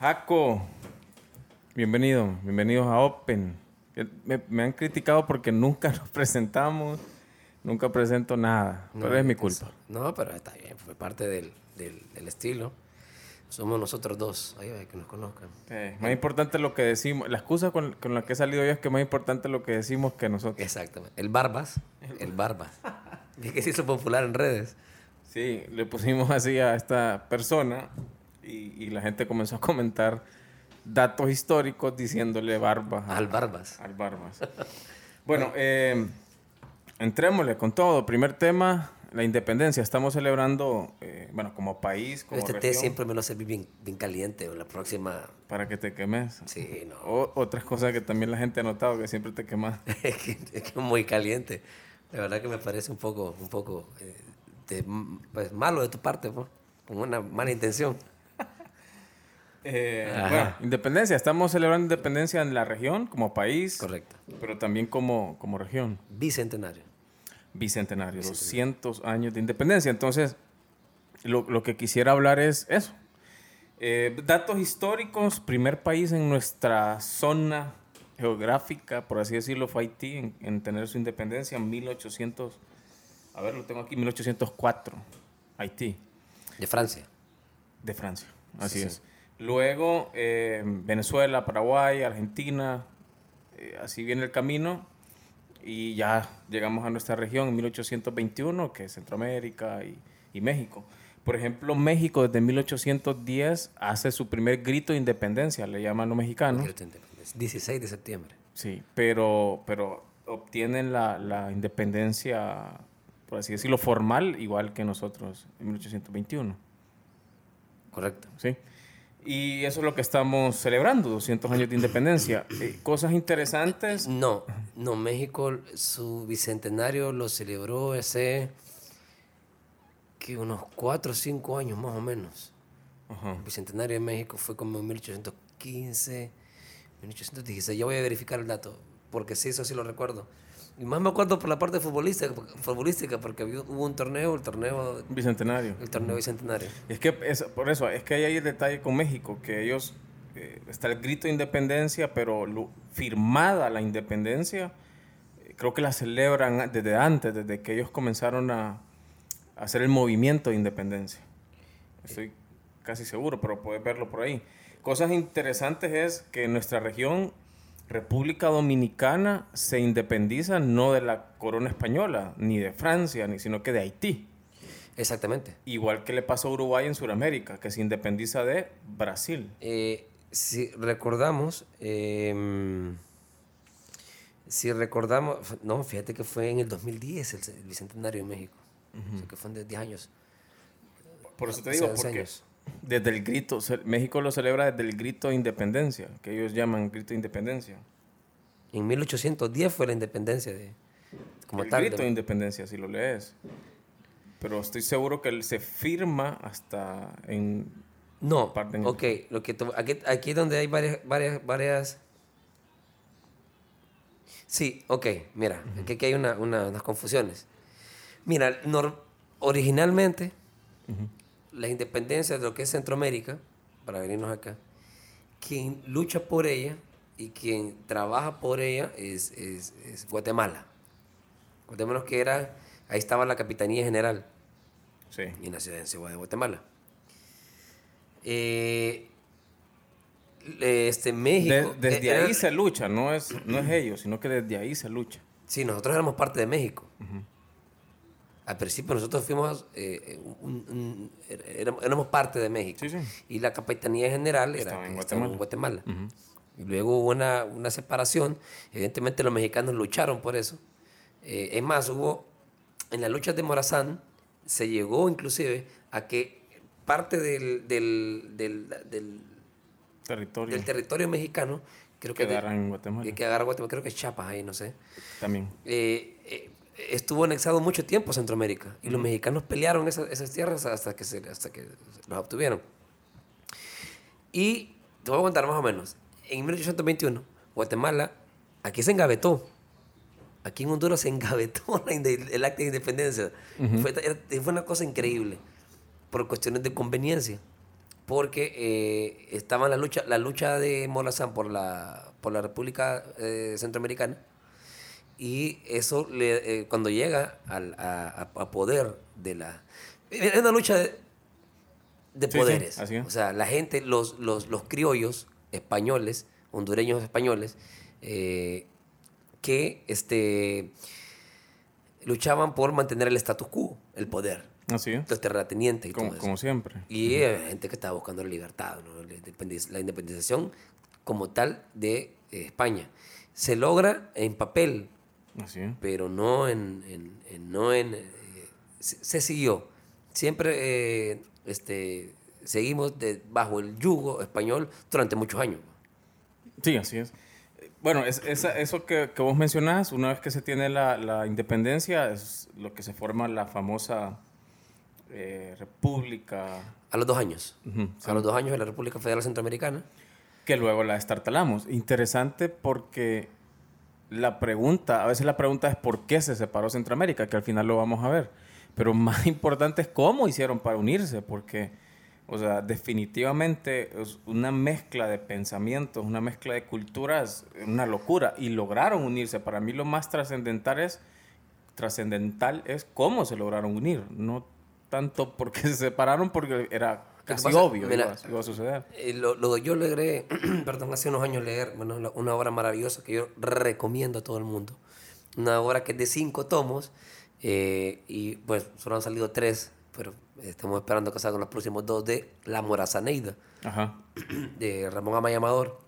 Jaco, bienvenido, bienvenidos a Open. Me, han criticado porque nunca nos presentamos, nunca presento nada, pero es mi culpa. No, pero está bien, fue parte del, estilo. Somos nosotros dos, ahí que nos conozcan. más importante lo que decimos, la excusa con, la que he salido yo es que más importante lo que decimos que nosotros. Exactamente, el Barbas, el Barbas. y que se hizo popular en redes. Sí, le pusimos así a esta persona y, la gente comenzó a comentar datos históricos diciéndole Barbas. Al Barbas. Al Barbas. bueno, eh, entrémosle con todo. Primer tema, la independencia. Estamos celebrando, eh, bueno, como país, como Este té siempre me lo hace bien, bien caliente. La próxima... Para que te quemes. Sí, no. O, otras cosas que también la gente ha notado, que siempre te quemas. es, que, es muy caliente. La verdad que me parece un poco, un poco eh, pues, malo de tu parte, con una mala intención. Eh, bueno, independencia. Estamos celebrando independencia en la región como país. Correcto. Pero también como, como región. Bicentenario. Bicentenario, 200 años de independencia. Entonces, lo, que quisiera hablar es eso. Eh, datos históricos, primer país en nuestra zona geográfica, por así decirlo, fue Haití en, en tener su independencia en 1800, a ver, lo tengo aquí, 1804, Haití. De Francia. De Francia, así es. Luego eh, Venezuela, Paraguay, Argentina, eh, así viene el camino y ya llegamos a nuestra región en 1821, que es Centroamérica y, México. Por ejemplo, México desde 1810 hace su primer grito de independencia, le llaman los mexicanos. 16 de septiembre. Sí, pero, pero obtienen la, la independencia, por así decirlo, formal, igual que nosotros en 1821. Correcto. Sí. Y eso es lo que estamos celebrando, 200 años de independencia. Eh, cosas interesantes. No, no, México su bicentenario lo celebró hace que unos 4 o 5 años más o menos. El bicentenario de México fue como en 1815, 1816. Ya voy a verificar el dato, porque sí, eso sí lo recuerdo. Y más me acuerdo por la parte futbolística, futbolística porque hubo un torneo, el torneo... Bicentenario. El torneo bicentenario. es que, es, por eso, es que hay el detalle con México, que ellos, eh, está el grito de independencia, pero firmada la independencia, eh, creo que la celebran desde antes, desde que ellos comenzaron a, a hacer el movimiento de independencia. Estoy casi seguro, pero puedes verlo por ahí. Cosas interesantes es que en nuestra región República Dominicana se independiza no de la corona española, ni de Francia, ni, sino que de Haití. Exactamente. Igual que le pasó a Uruguay en Sudamérica, que se independiza de Brasil. Eh, si recordamos, em, si recordamos, no, fíjate que fue en el 2010 el, Bicentenario de México, que fue de 10 años. Por eso te digo, porque desde el grito, México lo celebra desde el grito de independencia, que ellos llaman grito de independencia. En 1810 fue la independencia de... Como el grito de... independencia, si lo lees. Pero estoy seguro que se firma hasta en... No, ok, lo que aquí, aquí donde hay varias, varias, varias... Sí, ok, mira, aquí, hay una, unas confusiones. Mira, originalmente la independencia de lo que es Centroamérica, para venirnos acá, quien lucha por ella y quien trabaja por ella es, es, Guatemala. Guatemala que era, ahí estaba la Capitanía General. Sí. Y la ciudad de Guatemala. Eh, este, México. desde eh, ahí se lucha, no es, no es ellos, sino que desde ahí se lucha. Sí, nosotros éramos parte de México al principio nosotros fuimos, eh, éramos, parte de México. Y la Capitanía General era, en Guatemala. Y luego hubo una, una, separación. Evidentemente los mexicanos lucharon por eso. Eh, es más, hubo, en las luchas de Morazán, se llegó inclusive a que parte del, del, del, territorio. del territorio mexicano creo que en Guatemala. Que Guatemala, creo que es Chiapas ahí, no sé. También. Eh, estuvo anexado mucho tiempo a Centroamérica y los mexicanos pelearon esas, tierras hasta que, se, hasta que los obtuvieron. Y te voy a contar más o menos. En 1821, Guatemala, aquí se engavetó. Aquí en Honduras se engavetó el acta de independencia. fue, fue, una cosa increíble por cuestiones de conveniencia. porque eh, estaba la lucha, la lucha de Morazán por la, por la República eh, Centroamericana y eso le, cuando llega al, a, poder de la... Es una lucha de, poderes. o sea, la gente, los, los, los criollos españoles, hondureños españoles, que este, luchaban por mantener el status quo, el poder. Así es. Los terratenientes y como, Como siempre. Y gente que estaba buscando la libertad, la, independización como tal de eh, España. Se logra en papel, Así es. pero no en... no en eh, se, siguió. Siempre eh, este, seguimos de, bajo el yugo español durante muchos años. Sí, así es. Bueno, es, eso que, que, vos mencionás, una vez que se tiene la, la independencia, es lo que se forma la famosa eh, república. A los dos años. A los dos años de la República Federal Centroamericana. Que luego la estartalamos. Interesante porque la pregunta, a veces la pregunta es por qué se separó Centroamérica, que al final lo vamos a ver. Pero más importante es cómo hicieron para unirse, porque, o sea, definitivamente es una mezcla de pensamientos, una mezcla de culturas, una locura. Y lograron unirse. Para mí lo más trascendental es, trascendental es cómo se lograron unir. No tanto porque se separaron, porque era casi obvio que iba, a suceder. Eh, lo, yo logré, perdón, hace unos años leer bueno, una obra maravillosa que yo recomiendo a todo el mundo. Una obra que es de cinco tomos eh, y pues solo han salido tres, pero estamos esperando que salgan los próximos dos de La Morazaneida, Ajá. de Ramón Amaya Amador.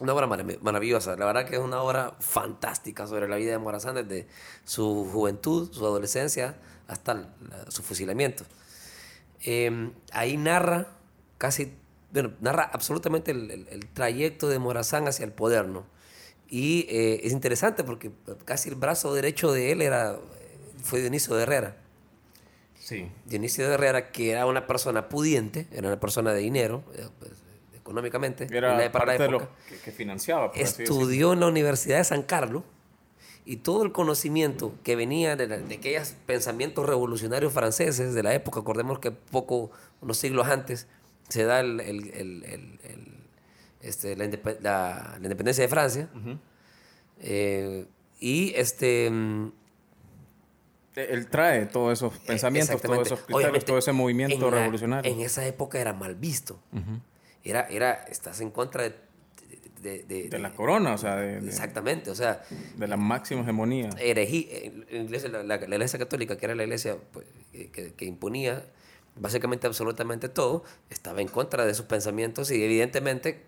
Una obra maravillosa, la verdad que es una obra fantástica sobre la vida de Morazán desde su juventud, su adolescencia, hasta su fusilamiento. Em, ahí narra casi, bueno, narra absolutamente el, trayecto de Morazán hacia el poder, ¿no? Y eh, es interesante porque casi el brazo derecho de él era, fue Dionisio de Herrera. Sí. Dionisio de Herrera, que era una persona pudiente, era una persona de dinero, eh, pues, económicamente. Era parte de lo que, financiaba. Estudió en la Universidad de San Carlos y todo el conocimiento que venía de, aquellos pensamientos revolucionarios franceses de la época, acordemos que poco, unos siglos antes, se da el, este, la, independencia de Francia. Eh, y este... Mm, e, él trae todos esos pensamientos, todos esos criterios, todo ese movimiento revolucionario. en esa época era mal visto. era, era, estás en contra de de, la corona, o sea, exactamente, o sea, de la máxima hegemonía. Eregí, la, la, iglesia católica, que era la iglesia pues, que, que, imponía básicamente absolutamente todo, estaba en contra de sus pensamientos y evidentemente,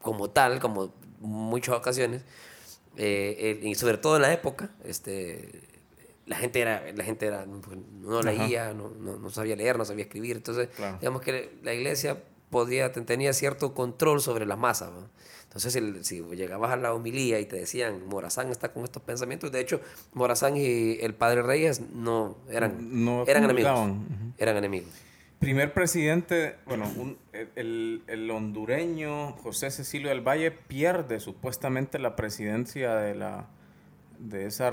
como tal, como muchas ocasiones, eh, y sobre todo en la época, este, la gente era, la gente era, no, leía, no, no, sabía leer, no sabía escribir, entonces digamos que la iglesia podía, tenía cierto control sobre las masas. Entonces, si, llegabas a la homilía y te decían, Morazán está con estos pensamientos, de hecho, Morazán y el padre Reyes no eran, no eran enemigos. Eran enemigos. Primer presidente, bueno, el, el, hondureño José Cecilio del Valle pierde supuestamente la presidencia de, la, de esa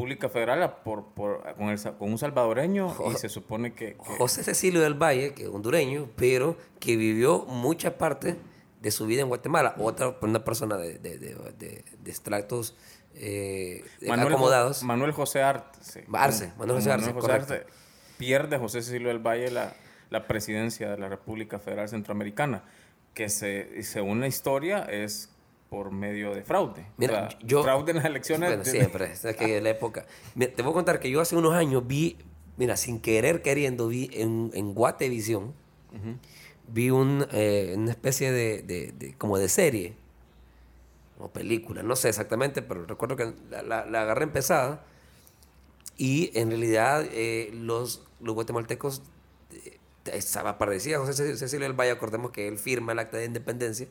República Federal por, por, con, con, un salvadoreño y se supone que, que, José Cecilio del Valle, que es hondureño, pero que vivió mucha parte de su vida en Guatemala. Otra, una persona de, de, de, de extractos eh, acomodados. Manuel José Arce. Arce, Manuel José Arce, José Arce pierde José Cecilio del Valle la, la, presidencia de la República Federal Centroamericana, que se, según la historia es por medio de fraude. Mira, yo, fraude en las elecciones. Bueno, siempre, es que la época. te voy a contar que yo hace unos años vi, mira, sin querer queriendo, vi en, en Guatevisión, vi un, eh, una especie de, de, como de serie o película, no sé exactamente, pero recuerdo que la, la, agarré empezada y en realidad eh, los, los guatemaltecos eh, estaba parecía José Cecilio del Valle, acordemos que él firma el acta de independencia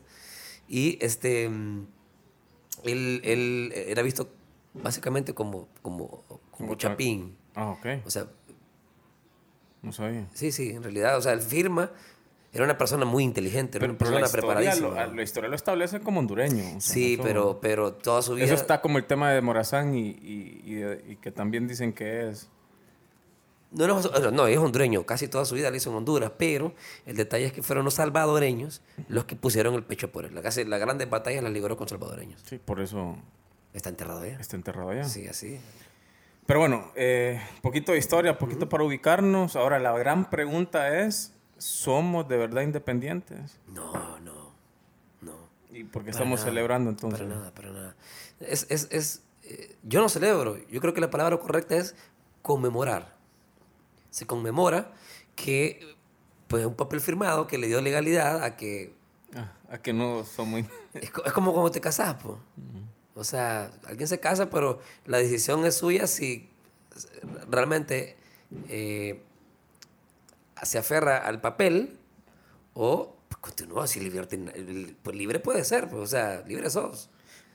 y este él, él era visto básicamente como como, como chapín. Ah, ok. O sea, no sabía. Sí, sí, en realidad, o sea, él firma era una persona muy inteligente, era una persona preparadísima. la historia lo establece como hondureño. sí, pero, pero toda su vida... Eso está como el tema de Morazán y, y, y, que también dicen que es... No, no, no, es hondureño, casi toda su vida le hizo en Honduras, pero el detalle es que fueron los salvadoreños los que pusieron el pecho por él. La, casi, las grandes batallas las libró con salvadoreños. Sí, por eso... Está enterrado allá. Está enterrado allá. Sí, así. Pero bueno, eh, poquito de historia, poquito para ubicarnos. Ahora, la gran pregunta es, ¿somos de verdad independientes? No, no, no. ¿Y por qué estamos celebrando entonces? Para nada, para nada. Es, es, es eh, yo no celebro, yo creo que la palabra correcta es conmemorar. Se conmemora que pues un papel firmado que le dio legalidad a que... Ah, a que no somos... Es, es como cuando te casas, pues. O sea, alguien se casa, pero la decisión es suya si realmente eh, se aferra al papel o pues, continúa si libre, pues libre puede ser, pues, o sea, libre sos.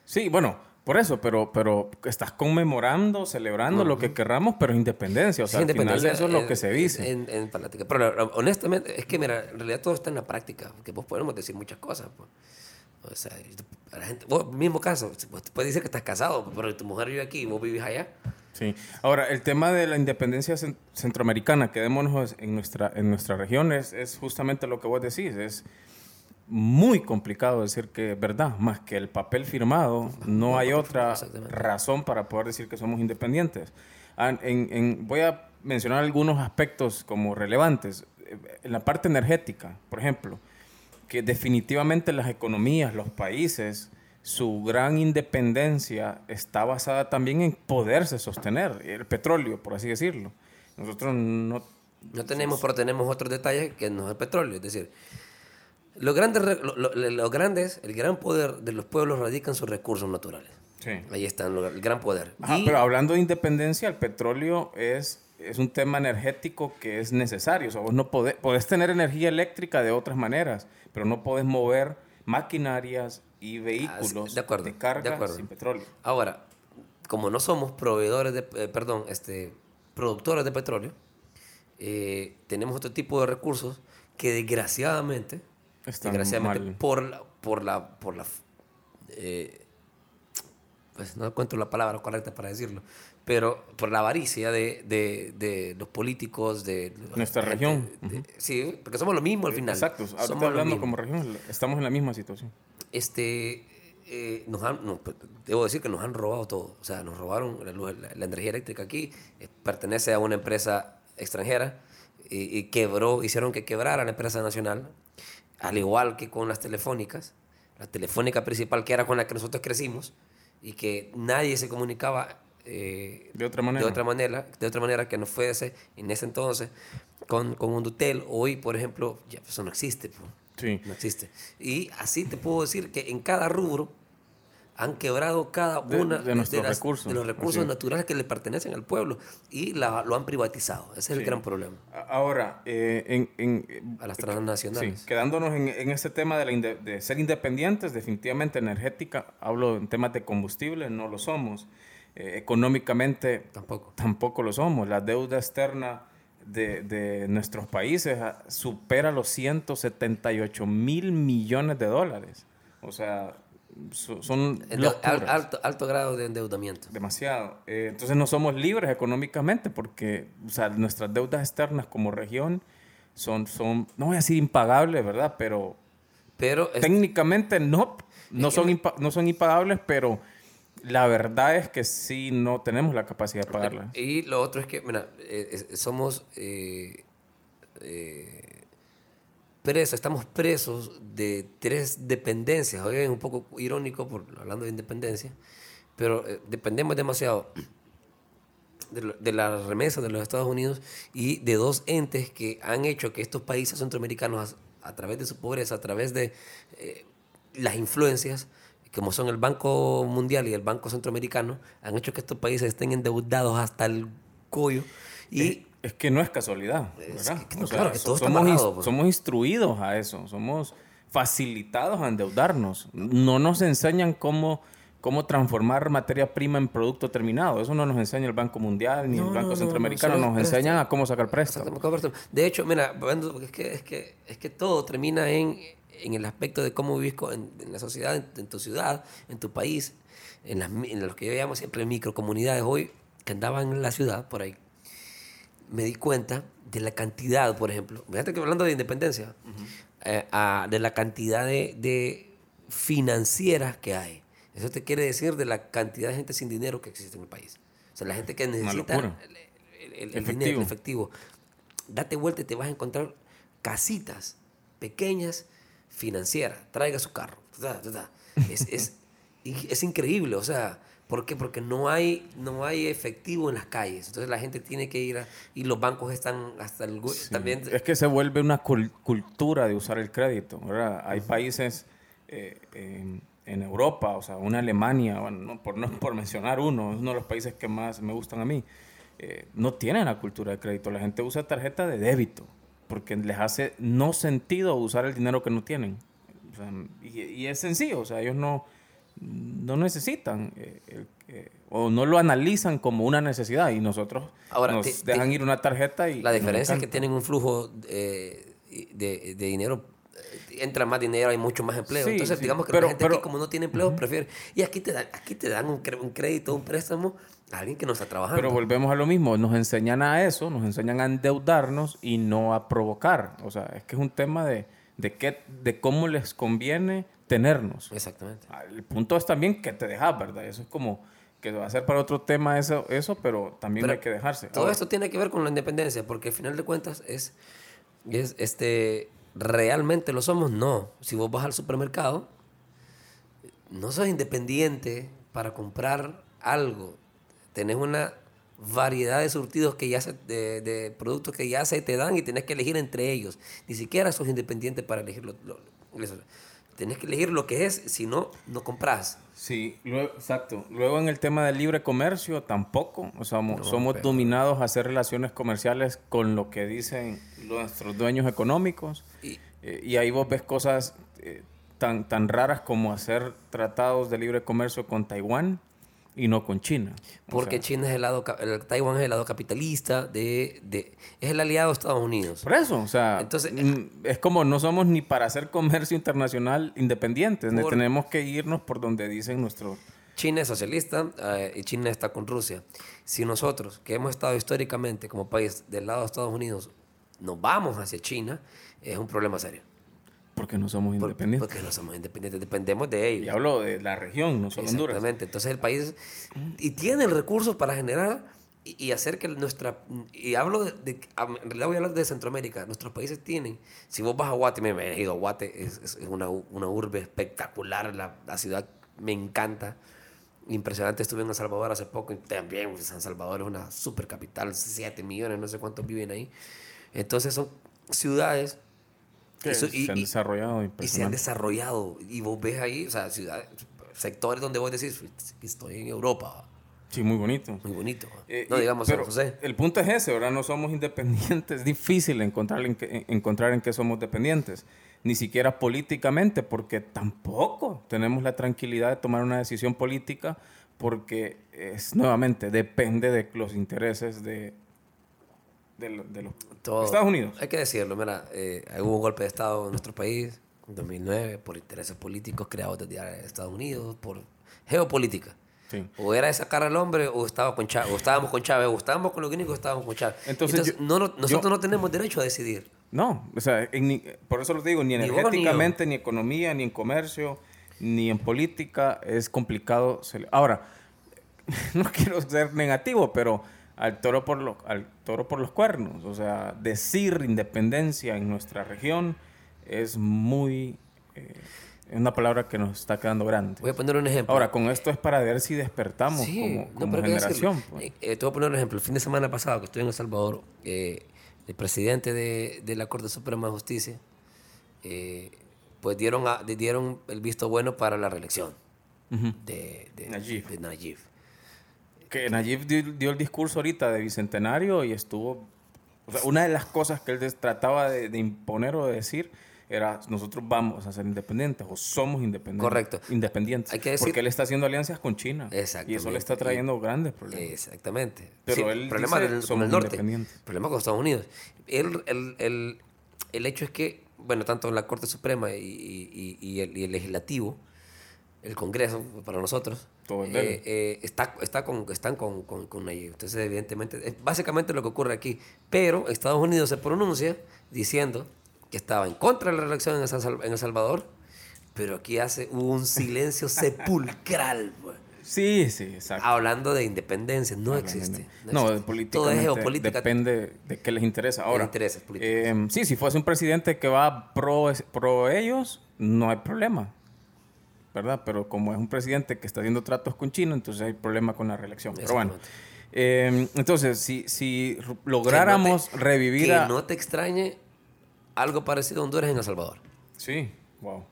Sí, bueno, por eso, pero, pero estás conmemorando, celebrando lo que querramos, pero independencia. O sea, al final eso es lo que se dice. En, en, práctica. Pero honestamente, es que mira, en realidad todo está en la práctica, porque vos podemos decir muchas cosas. Pues. O sea, la gente, vos, mismo caso, vos puedes decir que estás casado, pero tu mujer vive aquí y vos vivís allá. Sí. Ahora, el tema de la independencia centroamericana, quedémonos en nuestra, en nuestra región, es, es justamente lo que vos decís. Es muy complicado decir que es verdad, más que el papel firmado, no hay otra razón para poder decir que somos independientes. En, en, voy a mencionar algunos aspectos como relevantes. En la parte energética, por ejemplo, que definitivamente las economías, los países, su gran independencia está basada también en poderse sostener, el petróleo, por así decirlo. Nosotros no... No tenemos, pero tenemos otros detalles que no es el petróleo. Es decir, los grandes, los grandes, el gran poder de los pueblos radica en sus recursos naturales. Sí. Ahí está el gran poder. pero hablando de independencia, el petróleo es es un tema energético que es necesario. O sea, vos no podés, podés tener energía eléctrica de otras maneras, pero no podés mover maquinarias y vehículos de, acuerdo, de carga sin petróleo. Ahora, como no somos proveedores de, eh, perdón, este, productores de petróleo, eh, tenemos otro tipo de recursos que desgraciadamente, desgraciadamente por la, por la, por la eh, pues no encuentro la palabra correcta para decirlo, pero por la avaricia de, de, de los políticos de nuestra región. Sí, porque somos lo mismo al final. Exacto, ahora hablando como región, estamos en la misma situación. Este, eh, nos han, pues, debo decir que nos han robado todo. O sea, nos robaron la, energía eléctrica aquí, eh, pertenece a una empresa extranjera y, y, quebró, hicieron que quebrara la empresa nacional, al igual que con las telefónicas. La telefónica principal que era con la que nosotros crecimos y que nadie se comunicaba eh, de otra manera. De otra manera, de otra manera que no fuese en ese entonces con, con un Dutel. Hoy, por ejemplo, ya eso no existe. Sí. No existe. Y así te puedo decir que en cada rubro han quebrado cada una de, nuestros recursos. de los recursos naturales que le pertenecen al pueblo y la, lo han privatizado. Ese es el gran problema. Ahora, eh, en, en, a las transnacionales. Sí, quedándonos en, en ese tema de, la de ser independientes, definitivamente energética, hablo en temas de combustible, no lo somos. Eh, económicamente tampoco. tampoco lo somos. La deuda externa de, de nuestros países ah, supera los 178 mil millones de dólares. O sea, son alto, alto grado de endeudamiento. Demasiado. Eh, entonces no somos libres económicamente porque o sea, nuestras deudas externas como región son, son, no voy a decir impagables, ¿verdad? Pero, pero técnicamente no, no, son, no son impagables, pero la verdad es que sí no tenemos la capacidad de pagarla. Y lo otro es que, mira, eh, somos eh, eh, presos, estamos presos de tres dependencias. Hoy es un poco irónico por, hablando de independencia, pero dependemos demasiado de, de la remesa de los Estados Unidos y de dos entes que han hecho que estos países centroamericanos, a, través de su pobreza, a través de las influencias, como son el Banco Mundial y el Banco Centroamericano, han hecho que estos países estén endeudados hasta el cuello. Y es, que no es casualidad, ¿verdad? somos, somos instruidos a eso, somos facilitados a endeudarnos. No nos enseñan cómo cómo transformar materia prima en producto terminado. Eso no nos enseña el Banco Mundial ni el Banco Centroamericano, nos enseñan a cómo sacar préstamos. De hecho, mira, es que, es que, es que todo termina en en el aspecto de cómo vivís en, la sociedad, en, tu ciudad, en tu país, en, las, en lo que yo llamo siempre microcomunidades hoy, que andaban en la ciudad por ahí. Me di cuenta de la cantidad, por ejemplo, fíjate que hablando de independencia, eh, de la cantidad de, de, financieras que hay. Eso te quiere decir de la cantidad de gente sin dinero que existe en el país. O sea, la gente que necesita el, el, dinero, el efectivo. Date vuelta y te vas a encontrar casitas pequeñas financieras. Traiga su carro. Es, es, es increíble, o sea, ¿Por qué? Porque no hay, no hay efectivo en las calles. Entonces la gente tiene que ir y los bancos están hasta el... También, es que se vuelve una cultura de usar el crédito. ¿verdad? Hay países eh, en, Europa, o sea, una Alemania, bueno, por, no, por mencionar uno, es uno de los países que más me gustan a mí, eh, no tienen la cultura de crédito. La gente usa tarjeta de débito porque les hace no sentido usar el dinero que no tienen. y, y es sencillo, o sea, ellos no no necesitan eh, eh, o no lo analizan como una necesidad y nosotros Ahora, nos dejan ir una tarjeta y... La diferencia es que tienen un flujo eh, de, dinero entra más dinero, hay mucho más empleo. Entonces, digamos que la gente aquí, como no tiene empleo, prefiere. Y aquí te dan, aquí te dan un, crédito, un préstamo a alguien que no está trabajando. Pero volvemos a lo mismo, nos enseñan a eso, nos enseñan a endeudarnos y no a provocar. O sea, es que es un tema de, de, qué, de cómo les conviene tenernos. Exactamente. El punto es también que te dejas, ¿verdad? Eso es como que va a ser para otro tema eso, eso pero también hay que dejarse. Todo esto tiene que ver con la independencia, porque al final de cuentas es, es este, realmente lo somos, no. Si vos vas al supermercado, no sos independiente para comprar algo. Tenés una variedad de surtidos que ya se, de, de, productos que ya se te dan y tenés que elegir entre ellos. Ni siquiera sos independiente para elegir lo, Tienes que elegir lo que es, si no, no compras. Sí, luego, exacto. Luego en el tema del libre comercio tampoco. O sea, somos, dominados a hacer relaciones comerciales con lo que dicen nuestros dueños económicos. Y, eh, y ahí vos ves cosas eh, tan, tan raras como hacer tratados de libre comercio con Taiwán y no con China. Porque China es el lado, el, Taiwán es el lado capitalista, de, de, es el aliado de Estados Unidos. Por eso, o sea, Entonces, es como no somos ni para hacer comercio internacional independientes, tenemos que irnos por donde dicen nuestros... China es socialista eh, y China está con Rusia. Si nosotros, que hemos estado históricamente como país del lado de Estados Unidos, nos vamos hacia China, es un problema serio. Porque no somos independientes. Porque no somos independientes, dependemos de ellos. Y hablo de la región, no solo Honduras. Exactamente, entonces el país... Y tiene recursos para generar y, hacer que nuestra... Y hablo de, En realidad voy a hablar de Centroamérica. Nuestros países tienen... Si vos vas a Guate, me, he ido a Guate, es, es una, una, urbe espectacular, la, la, ciudad me encanta. Impresionante, estuve en El Salvador hace poco y también San Salvador es una super capital, 7 millones, no sé cuántos viven ahí. Entonces son ciudades se han desarrollado. Y se han desarrollado. Y vos ves ahí, o sea, ciudades, sectores donde vos decís, estoy en Europa. Sí, muy bonito. Muy bonito. Eh, no digamos San José. El punto es ese, ahora no somos independientes. Es difícil encontrar en, qué, encontrar en qué somos dependientes. Ni siquiera políticamente, porque tampoco tenemos la tranquilidad de tomar una decisión política, porque es nuevamente depende de los intereses de de, los Estados Unidos. Hay que decirlo, mira, eh, hubo un golpe de Estado en nuestro país en 2009 por intereses políticos creados desde Estados Unidos, por geopolítica. O era de sacar al hombre o, estaba con Chávez, o estábamos con Chávez, o estábamos con los gringos o estábamos con Chávez. Entonces, no, nosotros no tenemos derecho a decidir. No, o sea, por eso lo digo, ni energéticamente, ni, economía, ni en comercio, ni en política, es complicado. Ahora, no quiero ser negativo, pero al toro por, lo, al toro por los cuernos. O sea, decir independencia en nuestra región es muy... Eh, una palabra que nos está quedando grande. Voy a poner un ejemplo. Ahora, con esto es para ver si despertamos como, generación. Pues. Eh, te voy a poner un ejemplo. El fin de semana pasado que estuve en El Salvador, eh, el presidente de, de, la Corte Suprema de Justicia, pues dieron, a, dieron el visto bueno para la reelección de, de, de Nayib que Nayib dio, el discurso ahorita de bicentenario y estuvo. O sea, una de las cosas que él trataba de, imponer o de decir era: nosotros vamos a ser independientes o somos independientes. Correcto. Independientes. Hay que decir, porque él está haciendo alianzas con China. Y eso le está trayendo grandes problemas. Exactamente. Pero él problema dice, somos el norte. Problema con Estados Unidos. El, el, el, el, hecho es que, bueno, tanto la Corte Suprema y, y, y, el, y el Legislativo el Congreso para nosotros, eh, eh, está, está con, están con, con, con Entonces, evidentemente, es básicamente lo que ocurre aquí. Pero Estados Unidos se pronuncia diciendo que estaba en contra de la reelección en El Salvador, pero aquí hace un silencio sepulcral. Pues. Sí, sí, exacto. Hablando de independencia, no existe. No, de Todo es geopolítica. Depende de qué les interesa. Ahora, interesa, eh, sí, si fuese un presidente que va pro, pro ellos, no hay problema. ¿Verdad? Pero como es un presidente que está haciendo tratos con China, entonces hay problema con la reelección. Pero bueno. Eh, entonces, si, si lográramos revivir que no te extrañe algo parecido a Honduras en El Salvador. Sí, wow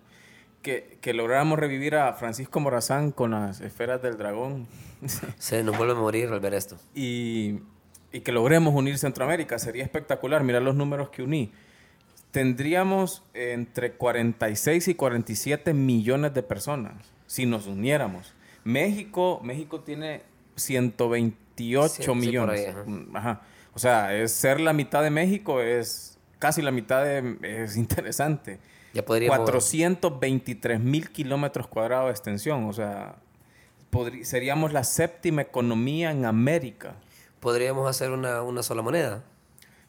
que, que lográramos revivir a Francisco Morazán con las esferas del dragón. Se nos vuelve a morir al ver esto. Y, y que logremos unir Centroamérica. Sería espectacular. Mira los números que uní. Tendríamos entre 46 y 47 millones de personas si nos uniéramos. México, México tiene 128 millones. Mm, ajá. O sea, es ser la mitad de México es casi la mitad de, es interesante. Ya 423 mil kilómetros cuadrados de extensión. O sea, seríamos la séptima economía en América. ¿Podríamos hacer una, una sola moneda?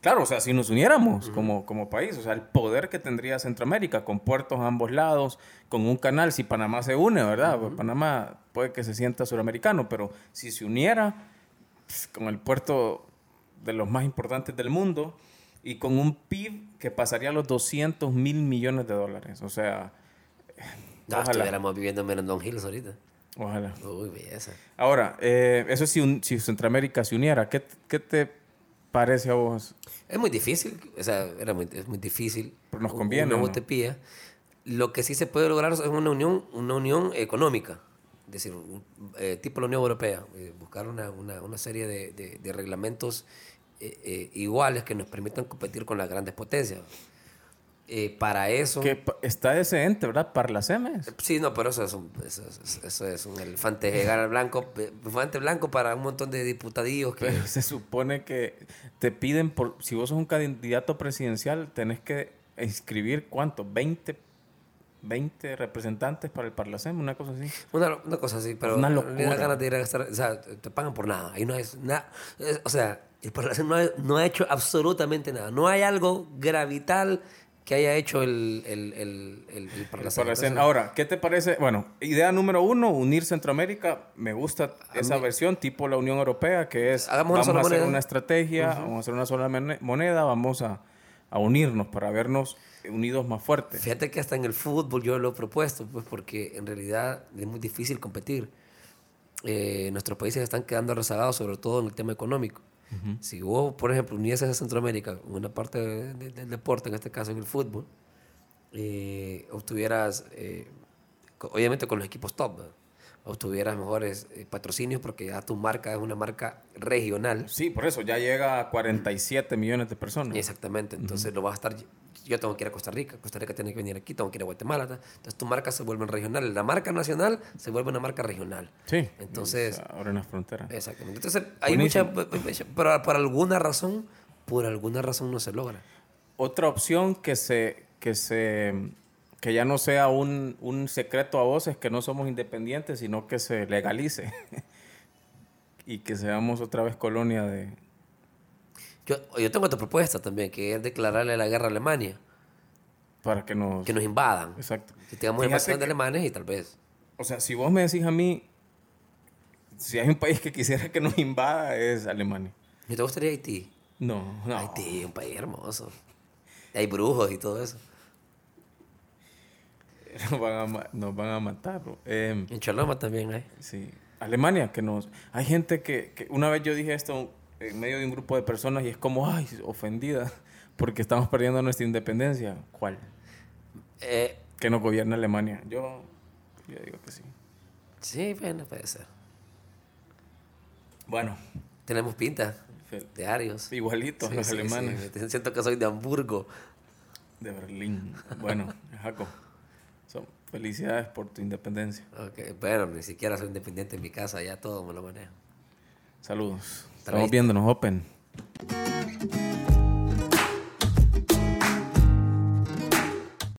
Claro, o sea, si nos uniéramos como, como país, o sea, el poder que tendría Centroamérica, con puertos a ambos lados, con un canal, si Panamá se une, ¿verdad? Panamá puede que se sienta suramericano, pero si se uniera pues, con el puerto de los más importantes del mundo, y con un PIB que pasaría a los 200 mil millones de dólares. O sea, no, estuviéramos viviendo en Merendón Hills ahorita. Ojalá. Uy, belleza. Ahora, eh, eso si, si Centroamérica se uniera, ¿qué, ¿qué, te parece a vos? Es muy difícil, o sea, era muy, es muy difícil. Pero nos conviene. Una utopía. Lo que sí se puede lograr es una unión, una unión económica, es decir, eh, tipo la Unión Europea, eh, buscar una, una, una serie de, de, de reglamentos eh, iguales que nos permitan competir con las grandes potencias. Eh, para eso... Que está ese ente, ¿verdad? Semes. Sí, no, pero eso es un, eso, eso es un elefante llegar blanco, elefante blanco para un montón de diputadillos que... se supone que te piden, por si vos sos un candidato presidencial, tenés que inscribir, ¿cuánto? 20 20 representantes para el Parlacem, una cosa así. Una, una cosa así, pero una locura. ganas de ir a gastar, o sea, te pagan por nada. Ahí no es nada. O sea, el Parlacem no no ha, hecho absolutamente nada. No hay algo gravital que haya hecho el, el, el, el, Parlacem. Ahora, ¿qué te parece? Bueno, idea número uno, unir Centroamérica. Me gusta esa versión, tipo la Unión Europea, que es vamos a hacer una estrategia, vamos a hacer una sola moneda, vamos a, a unirnos para vernos unidos más fuertes. Fíjate que hasta en el fútbol yo lo he propuesto, pues porque en realidad es muy difícil competir. Eh, nuestros países están quedando rezagados, sobre todo en el tema económico. Si vos, por ejemplo, unieses a Centroamérica, una parte del deporte, en este caso en el fútbol, eh, obtuvieras, eh, obviamente con los equipos top, obtuvieras mejores eh, patrocinios porque ya tu marca es una marca regional. Sí, por eso ya llega a 47 millones de personas. Exactamente, entonces lo vas a estar yo tengo que ir a Costa Rica, Costa Rica tiene que venir aquí, tengo que ir a Guatemala. Entonces tu marca se vuelve regional. La marca nacional se vuelve una marca regional. Sí. Entonces. Ahora en las fronteras. Exactamente. Entonces hay mucha. Pero por alguna razón, por alguna razón no se logra. Otra opción que se. que se que ya no sea un, un secreto a voces que no somos independientes, sino que se legalice y que seamos otra vez colonia de, yo, yo tengo otra propuesta también, que es declararle la guerra a Alemania. Para que nos... Que nos invadan. Exacto. Que tengamos invasión de alemanes y tal vez... O sea, si vos me decís a mí, si hay un país que quisiera que nos invada, es Alemania. ¿Y te gustaría Haití? No, no. Haití, un país hermoso. Hay brujos y todo eso. Nos van a, nos van a matar. Eh, en Choloma también hay. Sí. Alemania, que nos... Hay gente que, que... Una vez yo dije esto en medio de un grupo de personas y es como, ay, ofendida, porque estamos perdiendo nuestra independencia. ¿Cuál? Eh, que nos gobierne Alemania. Yo, yo digo que sí. Sí, bueno, puede ser. Bueno. Tenemos pinta de Arios. Igualitos los alemanes. Siento que soy de Hamburgo. De Berlín. Bueno, Jaco. Felicidades por tu independencia. Ok, bueno, ni siquiera soy independiente en mi casa, ya todo me lo manejo. Saludos. Estamos viéndonos, Open.